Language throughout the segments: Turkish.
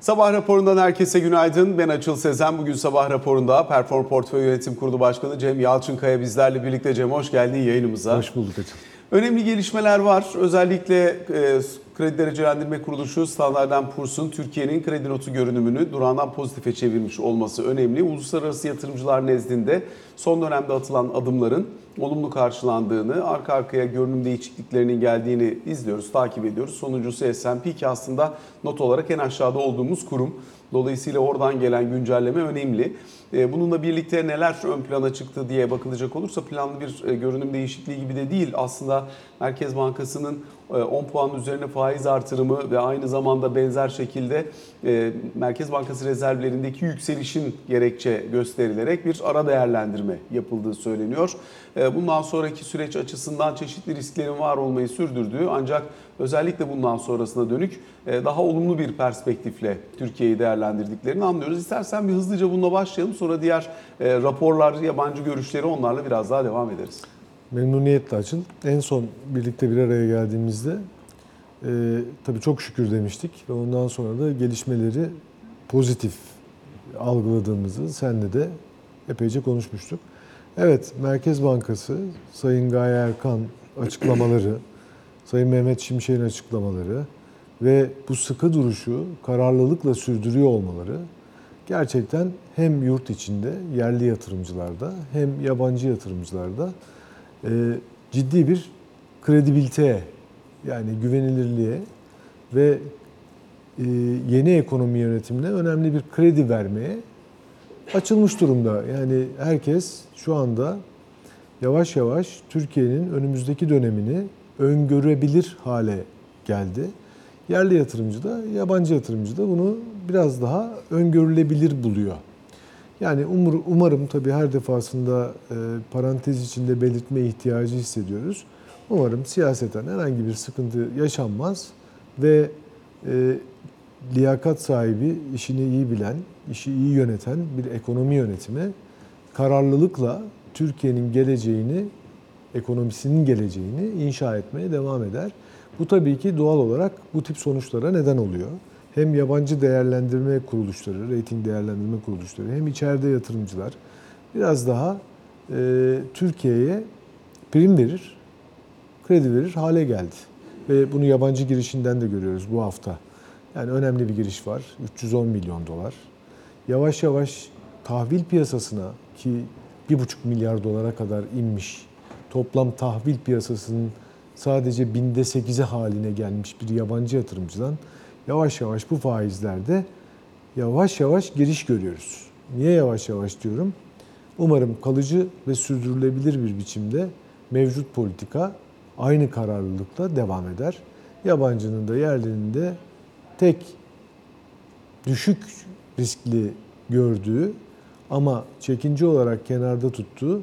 Sabah raporundan herkese günaydın. Ben Açıl Sezen. Bugün sabah raporunda Perform Portföy Yönetim Kurulu Başkanı Cem Yalçınkaya bizlerle birlikte. Cem hoş geldin yayınımıza. Hoş bulduk Açıl. Önemli gelişmeler var. Özellikle e, Kredi Derecelendirme Kuruluşu Standard Poor's'un Türkiye'nin kredi notu görünümünü durağından pozitife çevirmiş olması önemli. Uluslararası yatırımcılar nezdinde son dönemde atılan adımların olumlu karşılandığını, arka arkaya görünüm değişikliklerinin geldiğini izliyoruz, takip ediyoruz. Sonuncusu S&P ki aslında not olarak en aşağıda olduğumuz kurum. Dolayısıyla oradan gelen güncelleme önemli. E, bununla birlikte neler ön plana çıktı diye bakılacak olursa planlı bir e, görünüm değişikliği gibi de değil. Aslında Merkez Bankası'nın 10 e, puan üzerine faiz artırımı ve aynı zamanda benzer şekilde Merkez Bankası rezervlerindeki yükselişin gerekçe gösterilerek bir ara değerlendirme yapıldığı söyleniyor. Bundan sonraki süreç açısından çeşitli risklerin var olmayı sürdürdüğü ancak özellikle bundan sonrasına dönük daha olumlu bir perspektifle Türkiye'yi değerlendirdiklerini anlıyoruz. İstersen bir hızlıca bununla başlayalım sonra diğer raporlar, yabancı görüşleri onlarla biraz daha devam ederiz. Memnuniyetle açın. En son birlikte bir araya geldiğimizde e, tabii çok şükür demiştik ve ondan sonra da gelişmeleri pozitif algıladığımızı senle de epeyce konuşmuştuk. Evet, Merkez Bankası, Sayın Gaye Erkan açıklamaları, Sayın Mehmet Şimşek'in açıklamaları ve bu sıkı duruşu kararlılıkla sürdürüyor olmaları gerçekten hem yurt içinde yerli yatırımcılarda hem yabancı yatırımcılarda ciddi bir kredibiliteye yani güvenilirliğe ve e, yeni ekonomi yönetimine önemli bir kredi vermeye açılmış durumda. Yani herkes şu anda yavaş yavaş Türkiye'nin önümüzdeki dönemini öngörebilir hale geldi. Yerli yatırımcı da, yabancı yatırımcı da bunu biraz daha öngörülebilir buluyor. Yani umur, umarım tabii her defasında e, parantez içinde belirtme ihtiyacı hissediyoruz. Umarım siyaseten herhangi bir sıkıntı yaşanmaz ve e, liyakat sahibi, işini iyi bilen, işi iyi yöneten bir ekonomi yönetimi kararlılıkla Türkiye'nin geleceğini, ekonomisinin geleceğini inşa etmeye devam eder. Bu tabii ki doğal olarak bu tip sonuçlara neden oluyor hem yabancı değerlendirme kuruluşları, reyting değerlendirme kuruluşları hem içeride yatırımcılar biraz daha e, Türkiye'ye prim verir, kredi verir hale geldi. Ve bunu yabancı girişinden de görüyoruz bu hafta. Yani önemli bir giriş var. 310 milyon dolar. Yavaş yavaş tahvil piyasasına ki 1,5 milyar dolara kadar inmiş. Toplam tahvil piyasasının sadece binde 8'e haline gelmiş bir yabancı yatırımcıdan yavaş yavaş bu faizlerde yavaş yavaş giriş görüyoruz. Niye yavaş yavaş diyorum? Umarım kalıcı ve sürdürülebilir bir biçimde mevcut politika aynı kararlılıkla devam eder. Yabancının da yerlinin de tek düşük riskli gördüğü ama çekince olarak kenarda tuttuğu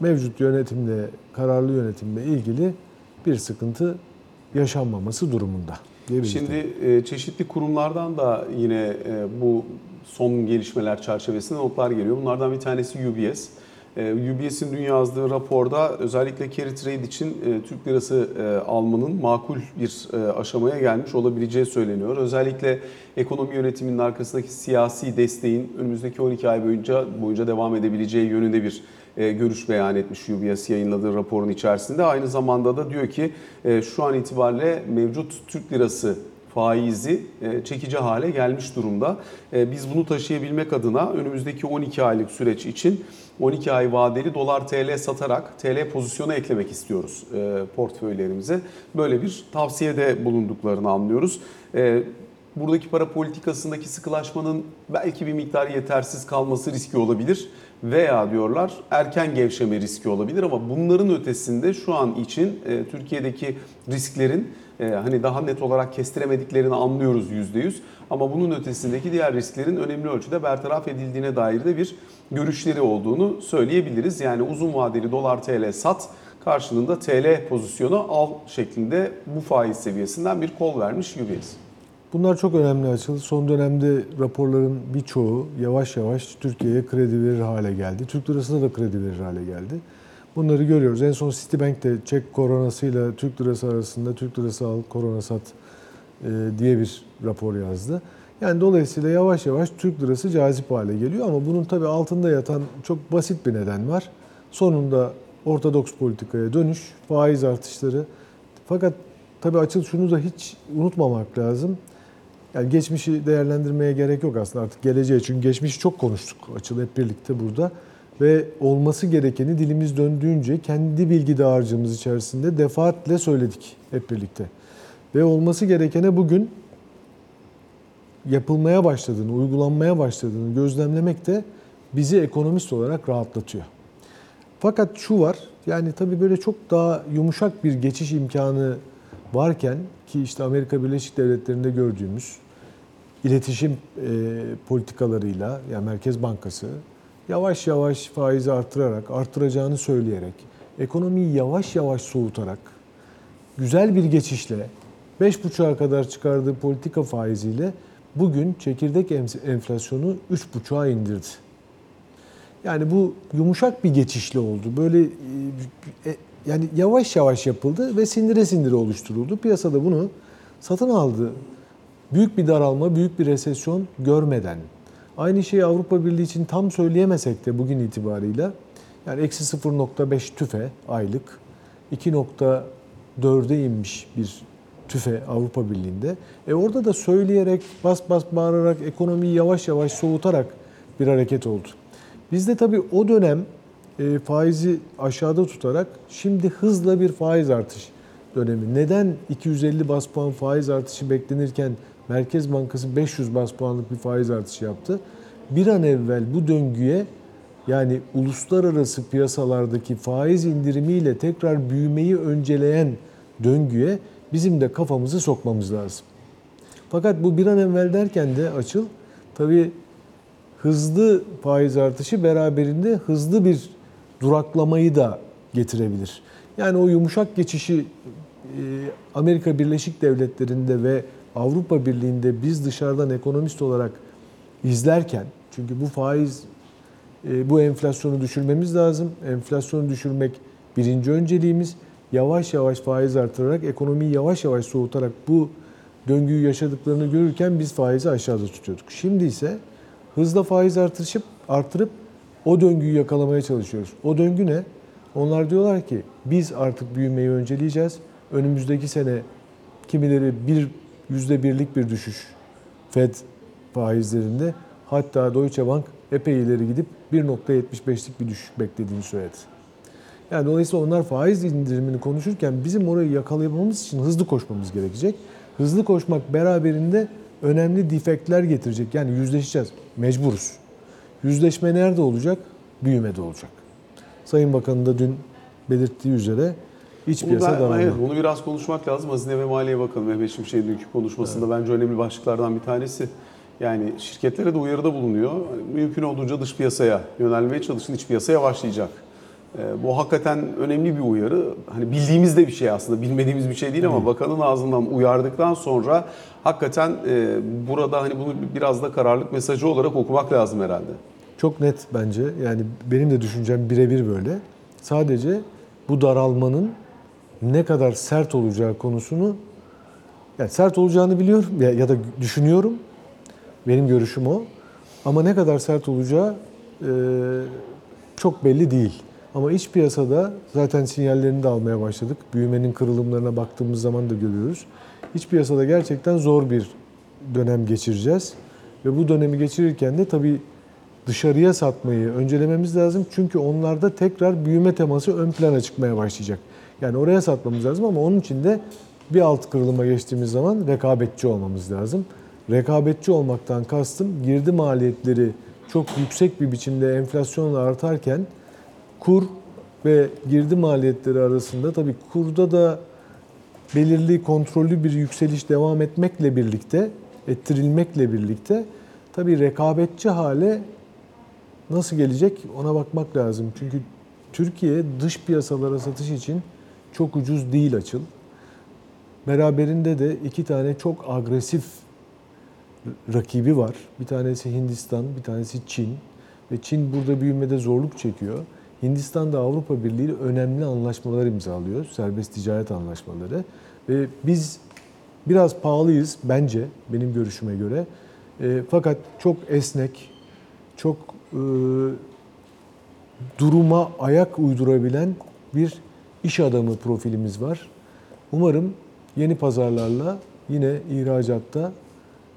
mevcut yönetimle, kararlı yönetimle ilgili bir sıkıntı yaşanmaması durumunda Şimdi e, çeşitli kurumlardan da yine e, bu son gelişmeler çerçevesinde notlar geliyor. Bunlardan bir tanesi UBS. E, UBS'in dün yazdığı raporda özellikle carry trade için Türk lirası almanın makul bir aşamaya gelmiş olabileceği söyleniyor. Özellikle ekonomi yönetiminin arkasındaki siyasi desteğin önümüzdeki 12 ay boyunca boyunca devam edebileceği yönünde bir e, görüş beyan etmiş UBS yayınladığı raporun içerisinde. Aynı zamanda da diyor ki e, şu an itibariyle mevcut Türk lirası faizi e, çekici hale gelmiş durumda. Biz bunu taşıyabilmek adına önümüzdeki 12 aylık süreç için 12 ay vadeli dolar TL satarak TL pozisyona eklemek istiyoruz portföylerimize. Böyle bir tavsiyede bulunduklarını anlıyoruz buradaki para politikasındaki sıkılaşmanın belki bir miktar yetersiz kalması riski olabilir veya diyorlar erken gevşeme riski olabilir ama bunların ötesinde şu an için e, Türkiye'deki risklerin e, hani daha net olarak kestiremediklerini anlıyoruz %100 ama bunun ötesindeki diğer risklerin önemli ölçüde bertaraf edildiğine dair de bir görüşleri olduğunu söyleyebiliriz. Yani uzun vadeli dolar TL sat karşılığında TL pozisyonu al şeklinde bu faiz seviyesinden bir kol vermiş UBS. Bunlar çok önemli açıldı. Son dönemde raporların birçoğu yavaş yavaş Türkiye'ye kredi verir hale geldi. Türk lirasına da kredi verir hale geldi. Bunları görüyoruz. En son Citibank de çek koronasıyla Türk lirası arasında Türk lirası al korona sat e, diye bir rapor yazdı. Yani dolayısıyla yavaş yavaş Türk lirası cazip hale geliyor ama bunun tabii altında yatan çok basit bir neden var. Sonunda ortodoks politikaya dönüş, faiz artışları. Fakat tabii açıl şunu da hiç unutmamak lazım. Yani geçmişi değerlendirmeye gerek yok aslında artık geleceğe. Çünkü geçmişi çok konuştuk açıl hep birlikte burada. Ve olması gerekeni dilimiz döndüğünce kendi bilgi dağarcığımız içerisinde defaatle söyledik hep birlikte. Ve olması gerekene bugün yapılmaya başladığını, uygulanmaya başladığını gözlemlemek de bizi ekonomist olarak rahatlatıyor. Fakat şu var, yani tabii böyle çok daha yumuşak bir geçiş imkanı varken ki işte Amerika Birleşik Devletleri'nde gördüğümüz iletişim e, politikalarıyla, yani Merkez Bankası yavaş yavaş faizi artırarak, artıracağını söyleyerek, ekonomiyi yavaş yavaş soğutarak, güzel bir geçişle 5,5'a kadar çıkardığı politika faiziyle bugün çekirdek enflasyonu 3,5'a indirdi. Yani bu yumuşak bir geçişle oldu. Böyle e, yani yavaş yavaş yapıldı ve sindire sindire oluşturuldu. Piyasada bunu satın aldı. Büyük bir daralma, büyük bir resesyon görmeden. Aynı şeyi Avrupa Birliği için tam söyleyemesek de bugün itibarıyla yani eksi 0.5 tüfe aylık 2.4'e inmiş bir tüfe Avrupa Birliği'nde. E orada da söyleyerek, bas bas bağırarak, ekonomiyi yavaş yavaş soğutarak bir hareket oldu. Bizde tabii o dönem e, faizi aşağıda tutarak şimdi hızla bir faiz artış dönemi. Neden 250 bas puan faiz artışı beklenirken Merkez Bankası 500 bas puanlık bir faiz artışı yaptı? Bir an evvel bu döngüye yani uluslararası piyasalardaki faiz indirimiyle tekrar büyümeyi önceleyen döngüye bizim de kafamızı sokmamız lazım. Fakat bu bir an evvel derken de açıl tabii hızlı faiz artışı beraberinde hızlı bir duraklamayı da getirebilir. Yani o yumuşak geçişi Amerika Birleşik Devletleri'nde ve Avrupa Birliği'nde biz dışarıdan ekonomist olarak izlerken çünkü bu faiz bu enflasyonu düşürmemiz lazım. Enflasyonu düşürmek birinci önceliğimiz. Yavaş yavaş faiz artırarak, ekonomiyi yavaş yavaş soğutarak bu döngüyü yaşadıklarını görürken biz faizi aşağıda tutuyorduk. Şimdi ise hızla faiz artırıp, artırıp o döngüyü yakalamaya çalışıyoruz. O döngü ne? Onlar diyorlar ki biz artık büyümeyi önceleyeceğiz. Önümüzdeki sene kimileri bir yüzde birlik bir düşüş Fed faizlerinde. Hatta Deutsche Bank epey ileri gidip 1.75'lik bir düşüş beklediğini söyledi. Yani dolayısıyla onlar faiz indirimini konuşurken bizim orayı yakalayamamız için hızlı koşmamız gerekecek. Hızlı koşmak beraberinde önemli defektler getirecek. Yani yüzleşeceğiz. Mecburuz. Yüzleşme nerede olacak? Büyümede olacak. Sayın Bakan'ın da dün belirttiği üzere iç Bunu piyasa ben- evet, bunu biraz konuşmak lazım. Hazine ve Maliye Bakanı Mehmet Şimşek'in dünkü konuşmasında bence önemli başlıklardan bir tanesi. Yani şirketlere de uyarıda bulunuyor. Mümkün olduğunca dış piyasaya yönelmeye çalışın, iç piyasa yavaşlayacak. Ee, Bu hakikaten önemli bir uyarı. Hani bildiğimiz de bir şey aslında, bilmediğimiz bir şey değil ama bakanın ağzından uyardıktan sonra hakikaten e, burada hani bunu biraz da kararlılık mesajı olarak okumak lazım herhalde. Çok net bence. Yani benim de düşüncem birebir böyle. Sadece bu daralmanın ne kadar sert olacağı konusunu yani sert olacağını biliyorum ya, ya da düşünüyorum. Benim görüşüm o. Ama ne kadar sert olacağı e, çok belli değil. Ama iç piyasada zaten sinyallerini de almaya başladık. Büyümenin kırılımlarına baktığımız zaman da görüyoruz. İç piyasada gerçekten zor bir dönem geçireceğiz. Ve bu dönemi geçirirken de tabii dışarıya satmayı öncelememiz lazım. Çünkü onlarda tekrar büyüme teması ön plana çıkmaya başlayacak. Yani oraya satmamız lazım ama onun için de bir alt kırılıma geçtiğimiz zaman rekabetçi olmamız lazım. Rekabetçi olmaktan kastım girdi maliyetleri çok yüksek bir biçimde enflasyonla artarken kur ve girdi maliyetleri arasında tabii kurda da belirli kontrollü bir yükseliş devam etmekle birlikte, ettirilmekle birlikte tabii rekabetçi hale nasıl gelecek ona bakmak lazım. Çünkü Türkiye dış piyasalara satış için çok ucuz değil açıl. Beraberinde de iki tane çok agresif rakibi var. Bir tanesi Hindistan, bir tanesi Çin. Ve Çin burada büyümede zorluk çekiyor. Hindistan da Avrupa Birliği ile önemli anlaşmalar imzalıyor. Serbest ticaret anlaşmaları. Ve biz biraz pahalıyız bence benim görüşüme göre. E, fakat çok esnek, çok e, duruma ayak uydurabilen bir iş adamı profilimiz var. Umarım yeni pazarlarla yine ihracatta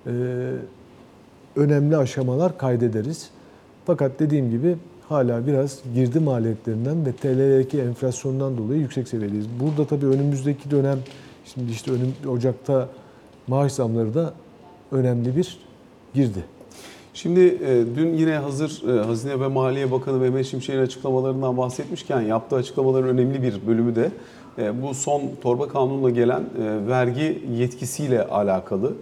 e, önemli aşamalar kaydederiz. Fakat dediğim gibi hala biraz girdi maliyetlerinden ve TL'deki enflasyondan dolayı yüksek seviyedeyiz. Burada tabii önümüzdeki dönem, şimdi işte önüm, Ocak'ta maaş zamları da önemli bir girdi. Şimdi e, dün yine hazır e, Hazine ve Maliye Bakanı Mehmet Şimşek'in açıklamalarından bahsetmişken yaptığı açıklamaların önemli bir bölümü de e, bu son torba kanunla gelen vergi yetkisiyle alakalı.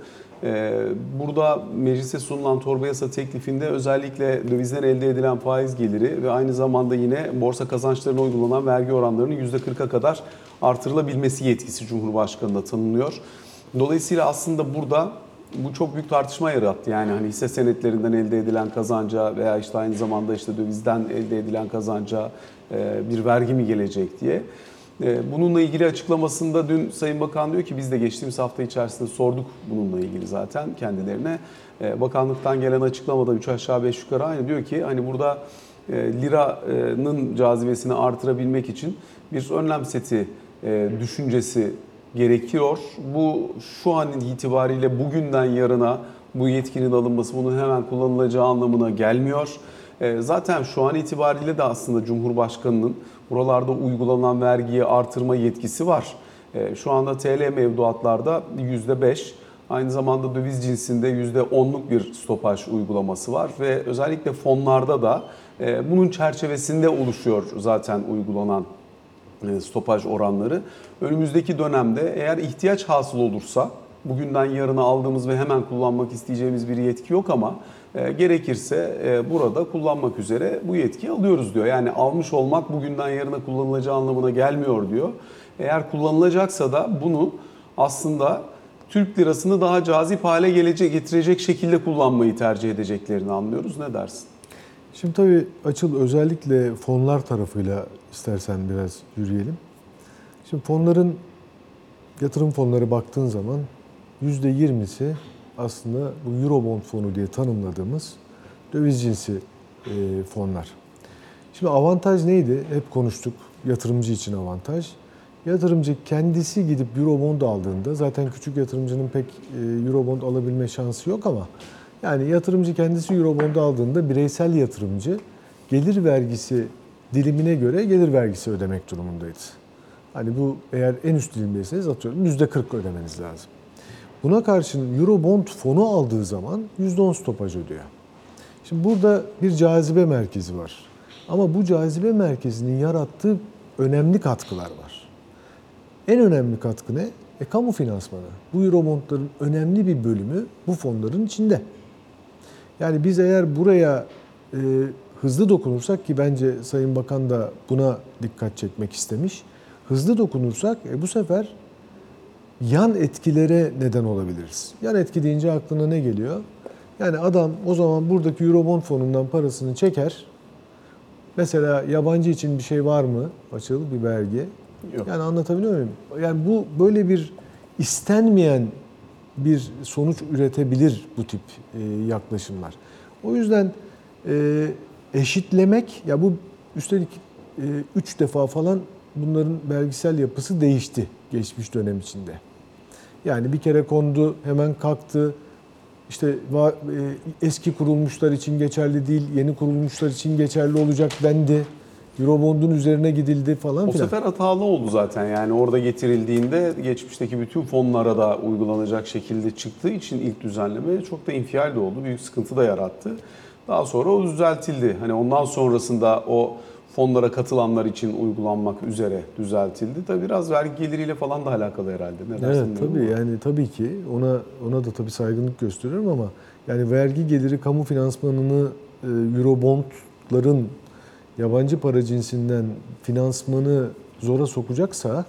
Burada meclise sunulan torba yasa teklifinde özellikle dövizden elde edilen faiz geliri ve aynı zamanda yine borsa kazançlarına uygulanan vergi oranlarının %40'a kadar artırılabilmesi yetkisi Cumhurbaşkanı'na tanınıyor. Dolayısıyla aslında burada bu çok büyük tartışma yarattı. Yani hani hisse senetlerinden elde edilen kazanca veya işte aynı zamanda işte dövizden elde edilen kazanca e, bir vergi mi gelecek diye. E, Bununla ilgili açıklamasında dün Sayın Bakan diyor ki biz de geçtiğimiz hafta içerisinde sorduk bununla ilgili zaten kendilerine. E, Bakanlıktan gelen açıklamada 3 aşağı 5 yukarı aynı diyor ki hani burada liranın cazibesini artırabilmek için bir önlem seti düşüncesi gerekiyor. Bu şu an itibariyle bugünden yarına bu yetkinin alınması bunun hemen kullanılacağı anlamına gelmiyor. E, Zaten şu an itibariyle de aslında Cumhurbaşkanı'nın buralarda uygulanan vergiyi artırma yetkisi var. E, Şu anda TL mevduatlarda %5, aynı zamanda döviz cinsinde %10'luk bir stopaj uygulaması var ve özellikle fonlarda da e, bunun çerçevesinde oluşuyor zaten uygulanan stopaj oranları. Önümüzdeki dönemde eğer ihtiyaç hasıl olursa bugünden yarına aldığımız ve hemen kullanmak isteyeceğimiz bir yetki yok ama e, gerekirse e, burada kullanmak üzere bu yetkiyi alıyoruz diyor. Yani almış olmak bugünden yarına kullanılacağı anlamına gelmiyor diyor. Eğer kullanılacaksa da bunu aslında Türk lirasını daha cazip hale gelecek getirecek şekilde kullanmayı tercih edeceklerini anlıyoruz. Ne dersin? Şimdi tabii Açıl özellikle fonlar tarafıyla istersen biraz yürüyelim. Şimdi fonların yatırım fonları baktığın zaman %20'si aslında bu Eurobond fonu diye tanımladığımız döviz cinsi e, fonlar. Şimdi avantaj neydi? Hep konuştuk. Yatırımcı için avantaj. Yatırımcı kendisi gidip Eurobond aldığında zaten küçük yatırımcının pek e, Eurobond alabilme şansı yok ama yani yatırımcı kendisi Eurobond aldığında bireysel yatırımcı gelir vergisi dilimine göre gelir vergisi ödemek durumundaydı. Hani bu eğer en üst dilimdeyseniz atıyorum %40 ödemeniz lazım. Buna karşın Eurobond fonu aldığı zaman %10 stopaj ödüyor. Şimdi burada bir cazibe merkezi var. Ama bu cazibe merkezinin yarattığı önemli katkılar var. En önemli katkı ne? E, kamu finansmanı. Bu Eurobondların önemli bir bölümü bu fonların içinde. Yani biz eğer buraya e, hızlı dokunursak ki bence Sayın Bakan da buna dikkat çekmek istemiş. Hızlı dokunursak e, bu sefer yan etkilere neden olabiliriz. Yan etki deyince aklına ne geliyor? Yani adam o zaman buradaki Eurobond fonundan parasını çeker. Mesela yabancı için bir şey var mı? Açıl bir belge. Yok. Yani anlatabiliyor muyum? Yani bu böyle bir istenmeyen bir sonuç üretebilir bu tip e, yaklaşımlar. O yüzden e, eşitlemek ya bu üstelik 3 defa falan bunların belgesel yapısı değişti geçmiş dönem içinde. Yani bir kere kondu hemen kalktı. İşte e, eski kurulmuşlar için geçerli değil, yeni kurulmuşlar için geçerli olacak dendi. Eurobond'un üzerine gidildi falan O filan. sefer hatalı oldu zaten. Yani orada getirildiğinde geçmişteki bütün fonlara da uygulanacak şekilde çıktığı için ilk düzenleme çok da infial de oldu. Büyük sıkıntı da yarattı. Daha sonra o düzeltildi. Hani ondan sonrasında o fonlara katılanlar için uygulanmak üzere düzeltildi. Tabii biraz vergi geliriyle falan da alakalı herhalde. Ne dersin? Evet tabii ama. yani tabii ki ona ona da tabii saygınlık gösteriyorum ama yani vergi geliri kamu finansmanını e, Eurobondların yabancı para cinsinden finansmanı zora sokacaksa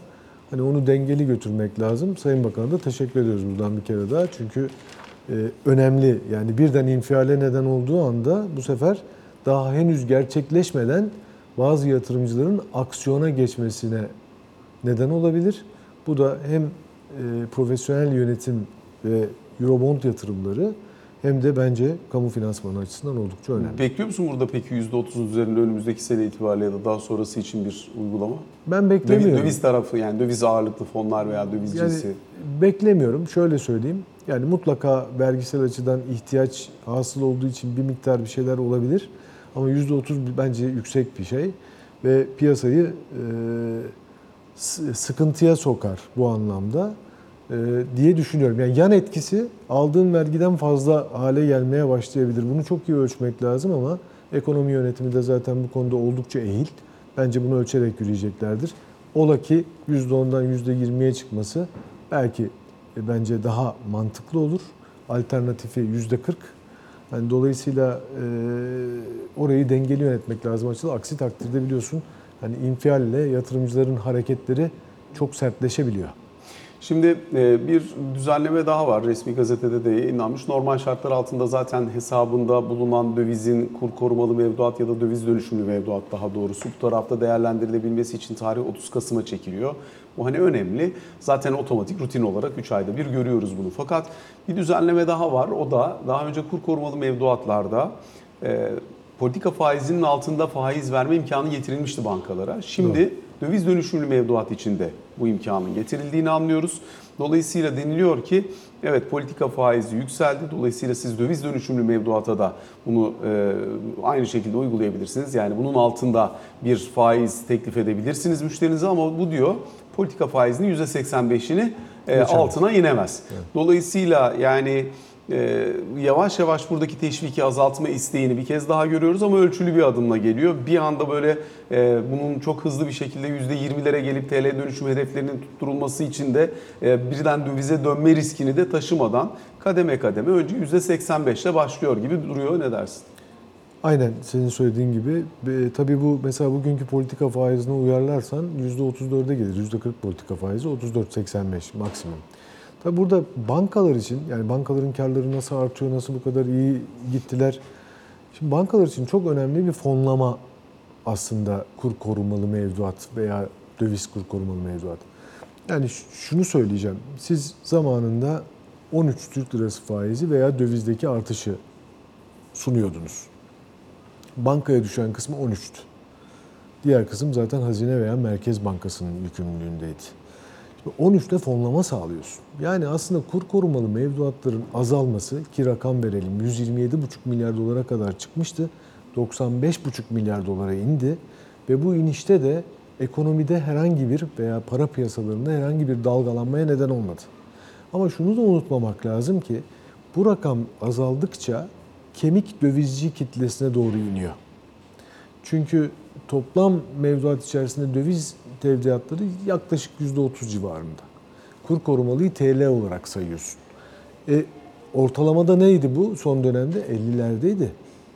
hani onu dengeli götürmek lazım. Sayın Bakan'a da teşekkür ediyoruz buradan bir kere daha. Çünkü e, önemli yani birden infiale neden olduğu anda bu sefer daha henüz gerçekleşmeden bazı yatırımcıların aksiyona geçmesine neden olabilir. Bu da hem e, profesyonel yönetim ve Eurobond yatırımları hem de bence kamu finansmanı açısından oldukça önemli. Bekliyor musun burada peki %30'un üzerinde önümüzdeki sene itibariyle ya da daha sonrası için bir uygulama? Ben beklemiyorum. döviz tarafı yani döviz ağırlıklı fonlar veya döviz Yani cinsi. beklemiyorum. Şöyle söyleyeyim. Yani mutlaka vergisel açıdan ihtiyaç hasıl olduğu için bir miktar bir şeyler olabilir. Ama %30 bence yüksek bir şey. Ve piyasayı e, sıkıntıya sokar bu anlamda diye düşünüyorum. Yani yan etkisi aldığım vergiden fazla hale gelmeye başlayabilir. Bunu çok iyi ölçmek lazım ama ekonomi yönetimi de zaten bu konuda oldukça ehil. Bence bunu ölçerek yürüyeceklerdir. Ola ki %10'dan %20'ye çıkması belki e, bence daha mantıklı olur. Alternatifi %40. Yani dolayısıyla e, orayı dengeli yönetmek lazım açılı. Aksi takdirde biliyorsun hani infialle yatırımcıların hareketleri çok sertleşebiliyor. Şimdi e, bir düzenleme daha var. Resmi gazetede de yayınlanmış. Normal şartlar altında zaten hesabında bulunan dövizin kur korumalı mevduat ya da döviz dönüşümlü mevduat daha doğrusu bu tarafta değerlendirilebilmesi için tarih 30 Kasım'a çekiliyor. Bu hani önemli. Zaten otomatik rutin olarak 3 ayda bir görüyoruz bunu. Fakat bir düzenleme daha var. O da daha önce kur korumalı mevduatlarda e, politika faizinin altında faiz verme imkanı getirilmişti bankalara. Şimdi döviz dönüşümlü mevduat içinde bu imkanın getirildiğini anlıyoruz. Dolayısıyla deniliyor ki evet politika faizi yükseldi. Dolayısıyla siz döviz dönüşümlü mevduata da bunu e, aynı şekilde uygulayabilirsiniz. Yani bunun altında bir faiz teklif edebilirsiniz müşterinize ama bu diyor politika faizinin %85'ini e, altına inemez. Dolayısıyla yani e, yavaş yavaş buradaki teşviki azaltma isteğini bir kez daha görüyoruz ama ölçülü bir adımla geliyor. Bir anda böyle e, bunun çok hızlı bir şekilde %20'lere gelip TL dönüşüm hedeflerinin tutturulması için de e, birden dövize dönme riskini de taşımadan kademe kademe önce %85 ile başlıyor gibi duruyor. Ne dersin? Aynen senin söylediğin gibi. E, tabii bu mesela bugünkü politika faizine uyarlarsan %34'e gelir. %40 politika faizi 34.85 maksimum. Tabii burada bankalar için yani bankaların karları nasıl artıyor, nasıl bu kadar iyi gittiler. Şimdi bankalar için çok önemli bir fonlama aslında kur korumalı mevduat veya döviz kur korumalı mevduat. Yani şunu söyleyeceğim. Siz zamanında 13 Türk lirası faizi veya dövizdeki artışı sunuyordunuz. Bankaya düşen kısmı 13'tü. Diğer kısım zaten Hazine veya Merkez Bankası'nın yükümlülüğündeydi. Şimdi 13'te fonlama sağlıyorsun. Yani aslında kur korumalı mevduatların azalması ki rakam verelim 127,5 milyar dolara kadar çıkmıştı. 95,5 milyar dolara indi ve bu inişte de ekonomide herhangi bir veya para piyasalarında herhangi bir dalgalanmaya neden olmadı. Ama şunu da unutmamak lazım ki bu rakam azaldıkça kemik dövizci kitlesine doğru iniyor. Çünkü toplam mevduat içerisinde döviz tevdiatları yaklaşık %30 civarında. Kur korumalıyı TL olarak sayıyorsun. E, ortalamada neydi bu son dönemde? 50'lerdeydi,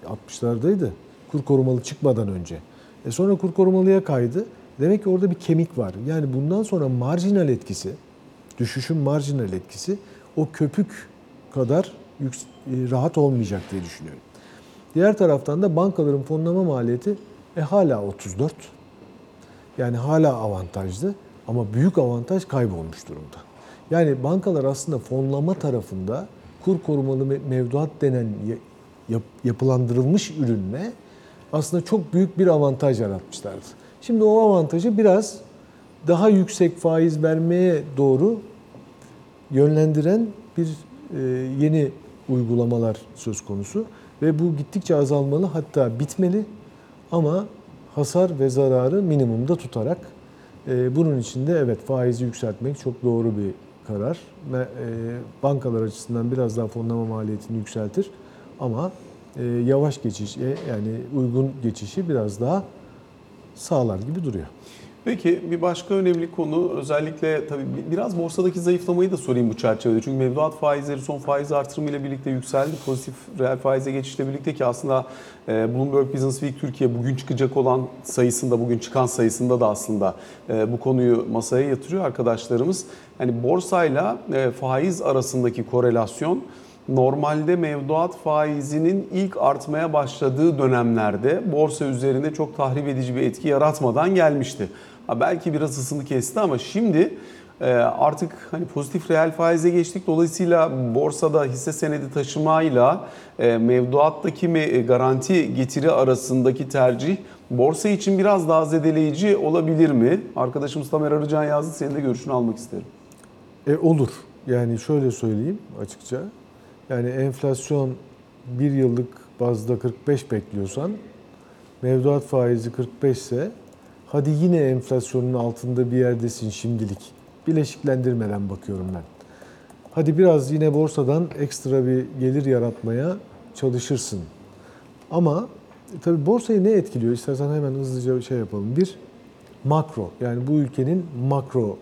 60'lardaydı. Kur korumalı çıkmadan önce. E sonra kur korumalıya kaydı. Demek ki orada bir kemik var. Yani bundan sonra marjinal etkisi, düşüşün marjinal etkisi o köpük kadar e, rahat olmayacak diye düşünüyorum. Diğer taraftan da bankaların fonlama maliyeti e, hala 34. Yani hala avantajlı ama büyük avantaj kaybolmuş durumda. Yani bankalar aslında fonlama tarafında kur korumalı me- mevduat denen ya- yap- yapılandırılmış ürünle aslında çok büyük bir avantaj yaratmışlardı. Şimdi o avantajı biraz daha yüksek faiz vermeye doğru yönlendiren bir e, yeni uygulamalar söz konusu ve bu gittikçe azalmalı hatta bitmeli ama hasar ve zararı minimumda tutarak e, bunun için de evet faizi yükseltmek çok doğru bir karar. E, bankalar açısından biraz daha fonlama maliyetini yükseltir ama e, yavaş geçiş yani uygun geçişi biraz daha sağlar gibi duruyor. Peki bir başka önemli konu özellikle tabii biraz borsadaki zayıflamayı da sorayım bu çerçevede. Çünkü mevduat faizleri son faiz artırımıyla birlikte yükseldi. Pozitif reel faize geçişle birlikte ki aslında e, Bloomberg Business Week Türkiye bugün çıkacak olan sayısında, bugün çıkan sayısında da aslında e, bu konuyu masaya yatırıyor arkadaşlarımız. Yani borsayla e, faiz arasındaki korelasyon normalde mevduat faizinin ilk artmaya başladığı dönemlerde borsa üzerinde çok tahrip edici bir etki yaratmadan gelmişti. Ha belki biraz ısını kesti ama şimdi Ee, artık hani pozitif reel faize geçtik. Dolayısıyla borsada hisse senedi taşımayla e, mevduattaki me- garanti getiri arasındaki tercih borsa için biraz daha zedeleyici olabilir mi? Arkadaşımız Tamer Arıcan yazdı. Senin de görüşünü almak isterim. E, olur. Yani şöyle söyleyeyim açıkça. Yani enflasyon bir yıllık bazda 45 bekliyorsan mevduat faizi 45 ise hadi yine enflasyonun altında bir yerdesin şimdilik. Bileşiklendirmeden bakıyorum ben. Hadi biraz yine borsadan ekstra bir gelir yaratmaya çalışırsın. Ama e, tabii borsayı ne etkiliyor? İstersen hemen hızlıca bir şey yapalım. Bir, makro. Yani bu ülkenin makro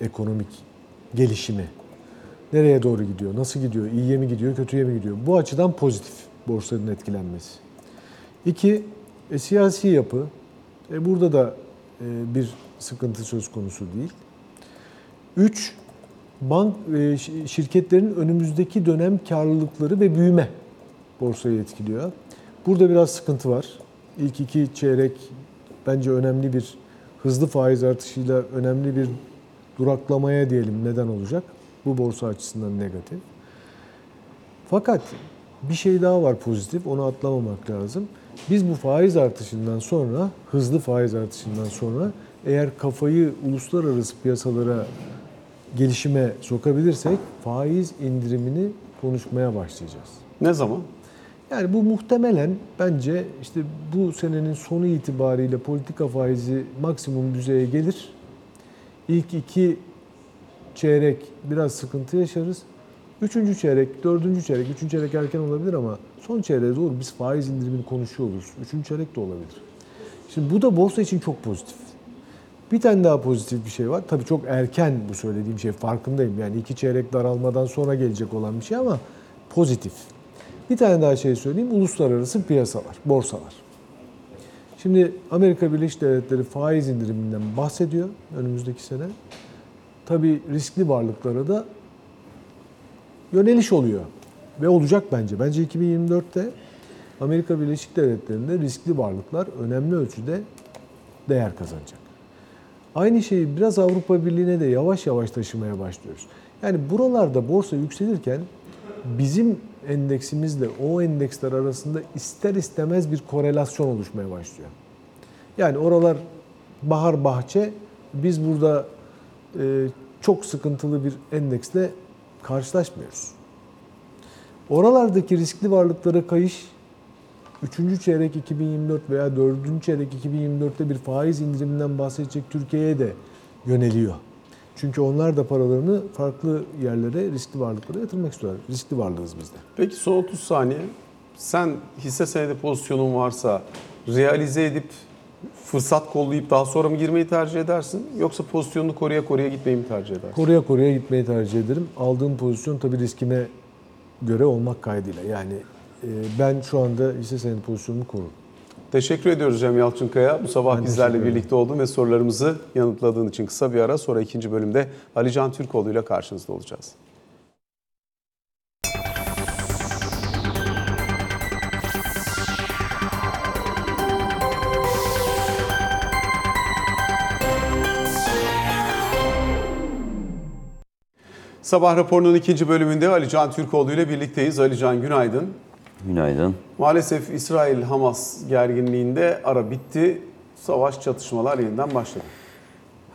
ekonomik gelişimi. Nereye doğru gidiyor? Nasıl gidiyor? İyiye mi gidiyor? Kötüye mi gidiyor? Bu açıdan pozitif borsanın etkilenmesi. İki, e, siyasi yapı. E, burada da e, bir sıkıntı söz konusu değil. Üç, bank e, şi- şirketlerin önümüzdeki dönem karlılıkları ve büyüme borsayı etkiliyor. Burada biraz sıkıntı var. İlk iki çeyrek bence önemli bir hızlı faiz artışıyla önemli bir duraklamaya diyelim neden olacak. Bu borsa açısından negatif. Fakat bir şey daha var pozitif, onu atlamamak lazım. Biz bu faiz artışından sonra, hızlı faiz artışından sonra eğer kafayı uluslararası piyasalara gelişime sokabilirsek faiz indirimini konuşmaya başlayacağız. Ne zaman? Yani bu muhtemelen bence işte bu senenin sonu itibariyle politika faizi maksimum düzeye gelir. İlk iki çeyrek biraz sıkıntı yaşarız. Üçüncü çeyrek, dördüncü çeyrek, üçüncü çeyrek erken olabilir ama son çeyreğe doğru biz faiz indirimini konuşuyor oluruz. Üçüncü çeyrek de olabilir. Şimdi bu da borsa için çok pozitif. Bir tane daha pozitif bir şey var. Tabii çok erken bu söylediğim şey farkındayım. Yani iki çeyrek daralmadan sonra gelecek olan bir şey ama pozitif. Bir tane daha şey söyleyeyim. Uluslararası piyasalar, borsalar. Şimdi Amerika Birleşik Devletleri faiz indiriminden bahsediyor önümüzdeki sene. Tabii riskli varlıklara da yöneliş oluyor. Ve olacak bence. Bence 2024'te Amerika Birleşik Devletleri'nde riskli varlıklar önemli ölçüde değer kazanacak. Aynı şeyi biraz Avrupa Birliği'ne de yavaş yavaş taşımaya başlıyoruz. Yani buralarda borsa yükselirken bizim endeksimizle o endeksler arasında ister istemez bir korelasyon oluşmaya başlıyor. Yani oralar bahar bahçe, biz burada e, çok sıkıntılı bir endeksle karşılaşmıyoruz. Oralardaki riskli varlıklara kayış 3. çeyrek 2024 veya 4. çeyrek 2024'te bir faiz indiriminden bahsedecek Türkiye'ye de yöneliyor. Çünkü onlar da paralarını farklı yerlere, riskli varlıklara yatırmak istiyorlar. Riskli varlığız biz de. Peki son 30 saniye. Sen hisse senedi pozisyonun varsa realize edip fırsat kollayıp daha sonra mı girmeyi tercih edersin? Yoksa pozisyonunu koruya koruya gitmeyi mi tercih edersin? Koruya koruya gitmeyi tercih ederim. Aldığım pozisyon tabii riskime göre olmak kaydıyla. Yani e, ben şu anda hisse senedi pozisyonumu korurum. Teşekkür ediyoruz Cem Yalçınkaya. Bu sabah Ben bizlerle birlikte oldun ve sorularımızı yanıtladığın için kısa bir ara sonra ikinci bölümde Ali Can Türkoğlu ile karşınızda olacağız. Sabah raporunun ikinci bölümünde Ali Can Türkoğlu ile birlikteyiz. Ali Can günaydın. Günaydın. Maalesef İsrail-Hamas gerginliğinde ara bitti. Savaş çatışmalar yeniden başladı.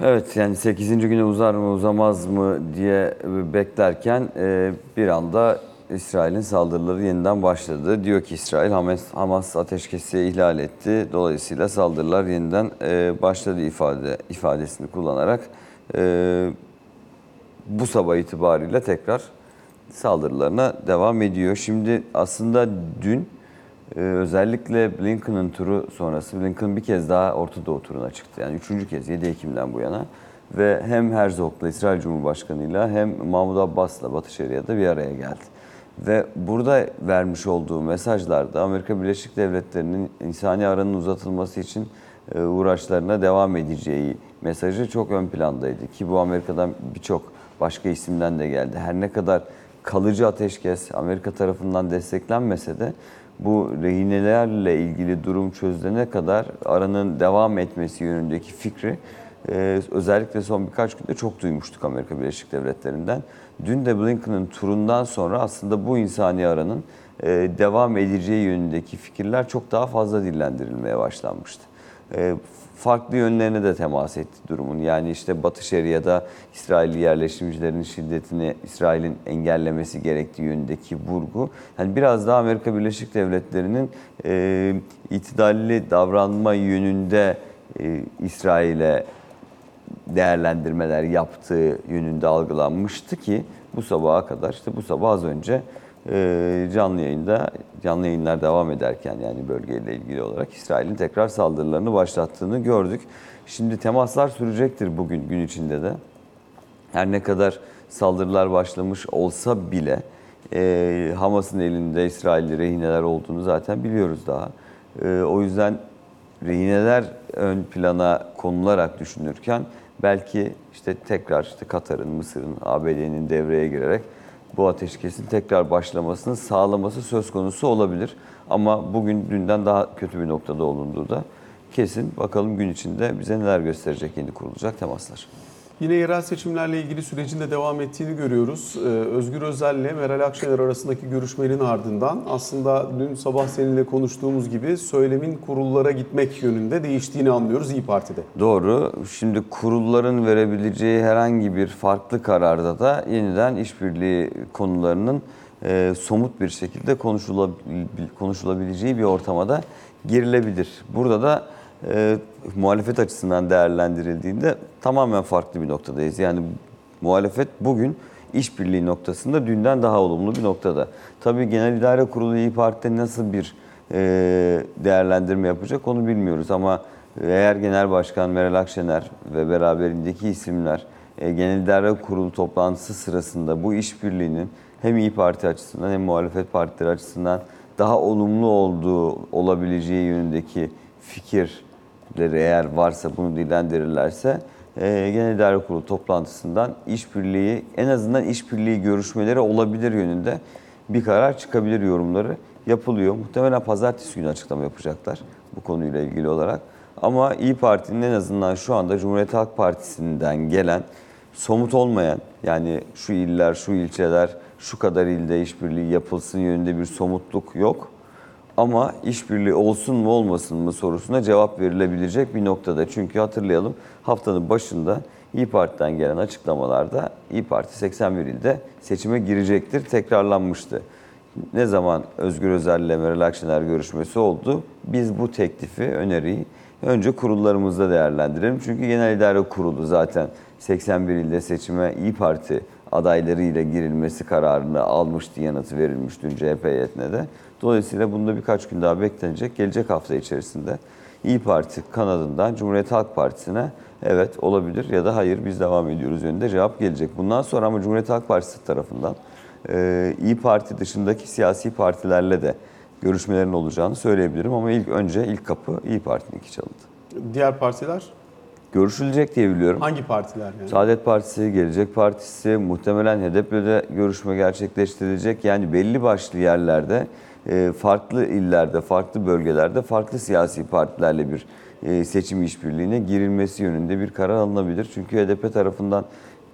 Evet yani 8. güne uzar mı uzamaz mı diye beklerken e, bir anda İsrail'in saldırıları yeniden başladı. Diyor ki İsrail Hamas, Hamas ateşkesi ihlal etti. Dolayısıyla saldırılar yeniden e, başladı ifade ifadesini kullanarak e, bu sabah itibariyle tekrar saldırılarına devam ediyor. Şimdi aslında dün e, özellikle Blinken'ın turu sonrası Blinken bir kez daha Orta Doğu turuna çıktı. Yani üçüncü kez 7 Ekim'den bu yana ve hem Herzog'la İsrail Cumhurbaşkanı'yla hem Mahmut Abbas'la Batı Şeria'da bir araya geldi. Ve burada vermiş olduğu mesajlarda Amerika Birleşik Devletleri'nin insani aranın uzatılması için e, uğraşlarına devam edeceği mesajı çok ön plandaydı. Ki bu Amerika'dan birçok başka isimden de geldi. Her ne kadar kalıcı ateşkes Amerika tarafından desteklenmese de bu rehinelerle ilgili durum çözülene kadar aranın devam etmesi yönündeki fikri e, özellikle son birkaç günde çok duymuştuk Amerika Birleşik Devletleri'nden. Dün de Blinken'ın turundan sonra aslında bu insani aranın e, devam edeceği yönündeki fikirler çok daha fazla dillendirilmeye başlanmıştı. E, farklı yönlerine de temas etti durumun. Yani işte Batı Şeria'da İsrailli yerleşimcilerin şiddetini İsrail'in engellemesi gerektiği yönündeki vurgu. Yani biraz daha Amerika Birleşik Devletleri'nin e, itidalli davranma yönünde e, İsrail'e değerlendirmeler yaptığı yönünde algılanmıştı ki bu sabaha kadar işte bu sabah az önce canlı yayında canlı yayınlar devam ederken yani bölgeyle ilgili olarak İsrail'in tekrar saldırılarını başlattığını gördük. Şimdi temaslar sürecektir bugün gün içinde de. Her ne kadar saldırılar başlamış olsa bile e, Hamas'ın elinde İsrailli rehineler olduğunu zaten biliyoruz daha. E, o yüzden rehineler ön plana konularak düşünürken belki işte tekrar işte Katar'ın, Mısır'ın, ABD'nin devreye girerek bu ateşkesin tekrar başlamasını sağlaması söz konusu olabilir. Ama bugün dünden daha kötü bir noktada olunduğu da kesin. Bakalım gün içinde bize neler gösterecek yeni kurulacak temaslar. Yine yerel seçimlerle ilgili sürecin de devam ettiğini görüyoruz. Ee, Özgür Özel ile Meral Akşener arasındaki görüşmenin ardından aslında dün sabah seninle konuştuğumuz gibi söylemin kurullara gitmek yönünde değiştiğini anlıyoruz İyi Parti'de. Doğru. Şimdi kurulların verebileceği herhangi bir farklı kararda da yeniden işbirliği konularının e, somut bir şekilde konuşulabil- konuşulabileceği bir ortama da girilebilir. Burada da e, muhalefet açısından değerlendirildiğinde tamamen farklı bir noktadayız. Yani muhalefet bugün işbirliği noktasında dünden daha olumlu bir noktada. Tabii Genel İdare Kurulu İyi Parti'de nasıl bir e, değerlendirme yapacak onu bilmiyoruz ama eğer Genel Başkan Meral Akşener ve beraberindeki isimler e, Genel İdare Kurulu toplantısı sırasında bu işbirliğinin hem İyi Parti açısından hem muhalefet partileri açısından daha olumlu olduğu olabileceği yönündeki fikirleri eğer varsa bunu dillendirirlerse e, Genel İdare Kurulu toplantısından işbirliği en azından işbirliği görüşmeleri olabilir yönünde bir karar çıkabilir yorumları yapılıyor. Muhtemelen pazartesi günü açıklama yapacaklar bu konuyla ilgili olarak. Ama İyi Parti'nin en azından şu anda Cumhuriyet Halk Partisi'nden gelen somut olmayan yani şu iller, şu ilçeler, şu kadar ilde işbirliği yapılsın yönünde bir somutluk yok. Ama işbirliği olsun mu olmasın mı sorusuna cevap verilebilecek bir noktada. Çünkü hatırlayalım haftanın başında İyi Parti'den gelen açıklamalarda İyi Parti 81 ilde seçime girecektir tekrarlanmıştı. Ne zaman Özgür Özel ile Meral Akşener görüşmesi oldu? Biz bu teklifi, öneriyi önce kurullarımızda değerlendirelim. Çünkü Genel İdare Kurulu zaten 81 ilde seçime İyi Parti adaylarıyla girilmesi kararını almıştı, yanıtı verilmiş dün CHP heyetine de. Dolayısıyla bunda birkaç gün daha beklenecek. Gelecek hafta içerisinde İyi Parti kanadından Cumhuriyet Halk Partisi'ne evet olabilir ya da hayır biz devam ediyoruz yönünde cevap gelecek. Bundan sonra ama Cumhuriyet Halk Partisi tarafından e, İyi Parti dışındaki siyasi partilerle de görüşmelerin olacağını söyleyebilirim ama ilk önce ilk kapı İyi Parti'ninki çalındı. Diğer partiler Görüşülecek diye biliyorum. hangi partiler yani? Saadet Partisi, Gelecek Partisi, muhtemelen HDP'de görüşme gerçekleştirilecek. Yani belli başlı yerlerde, farklı illerde, farklı bölgelerde, farklı siyasi partilerle bir e, seçim işbirliğine girilmesi yönünde bir karar alınabilir. Çünkü HDP tarafından,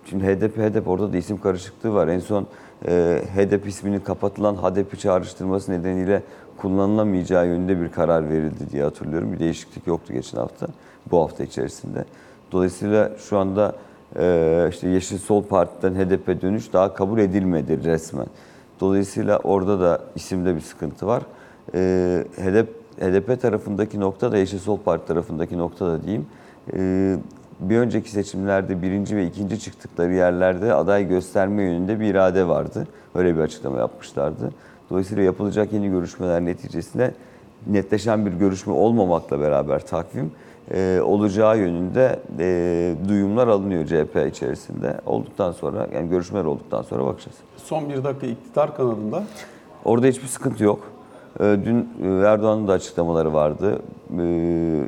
şimdi HDP, HDP orada da isim karışıklığı var. En son e, HDP isminin kapatılan HDP çağrıştırması nedeniyle kullanılamayacağı yönünde bir karar verildi diye hatırlıyorum. Bir değişiklik yoktu geçen hafta, bu hafta içerisinde. Dolayısıyla şu anda e, işte Yeşil Sol Parti'den HDP dönüş daha kabul edilmedi resmen. Dolayısıyla orada da isimde bir sıkıntı var. E, HDP, HDP tarafındaki nokta da Yeşil Sol Parti tarafındaki nokta da diyeyim. E, bir önceki seçimlerde birinci ve ikinci çıktıkları yerlerde aday gösterme yönünde bir irade vardı. Öyle bir açıklama yapmışlardı. Dolayısıyla yapılacak yeni görüşmeler neticesinde netleşen bir görüşme olmamakla beraber takvim e, olacağı yönünde e, duyumlar alınıyor CHP içerisinde. Olduktan sonra yani görüşmeler olduktan sonra bakacağız. Son bir dakika iktidar kanadında Orada hiçbir sıkıntı yok. Ee, Dün e, Erdoğan'ın da açıklamaları vardı.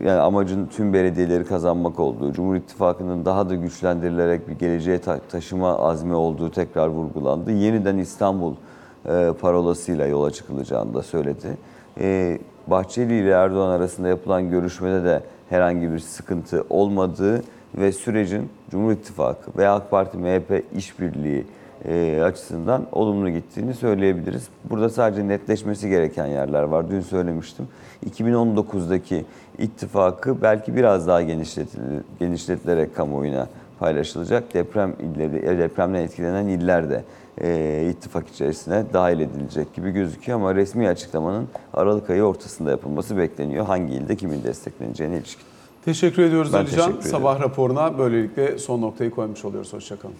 Yani amacın tüm belediyeleri kazanmak olduğu, Cumhur İttifakı'nın daha da güçlendirilerek bir geleceğe ta- taşıma azmi olduğu tekrar vurgulandı. Yeniden İstanbul e, parolasıyla yola çıkılacağını da söyledi. Bahçeli ile Erdoğan arasında yapılan görüşmede de herhangi bir sıkıntı olmadığı ve sürecin Cumhur İttifakı ve AK Parti MHP işbirliği e, açısından olumlu gittiğini söyleyebiliriz. Burada sadece netleşmesi gereken yerler var. Dün söylemiştim. 2019'daki ittifakı belki biraz daha genişletil- genişletilerek kamuoyuna paylaşılacak. Deprem illeri, e, depremden etkilenen iller de e, ittifak içerisine dahil edilecek gibi gözüküyor ama resmi açıklamanın Aralık ayı ortasında yapılması bekleniyor. Hangi ilde kimin destekleneceğine ilişkin. Teşekkür ediyoruz Ben Alican. teşekkür. Sabah raporuna böylelikle son noktayı koymuş oluyoruz. Hoşçakalın.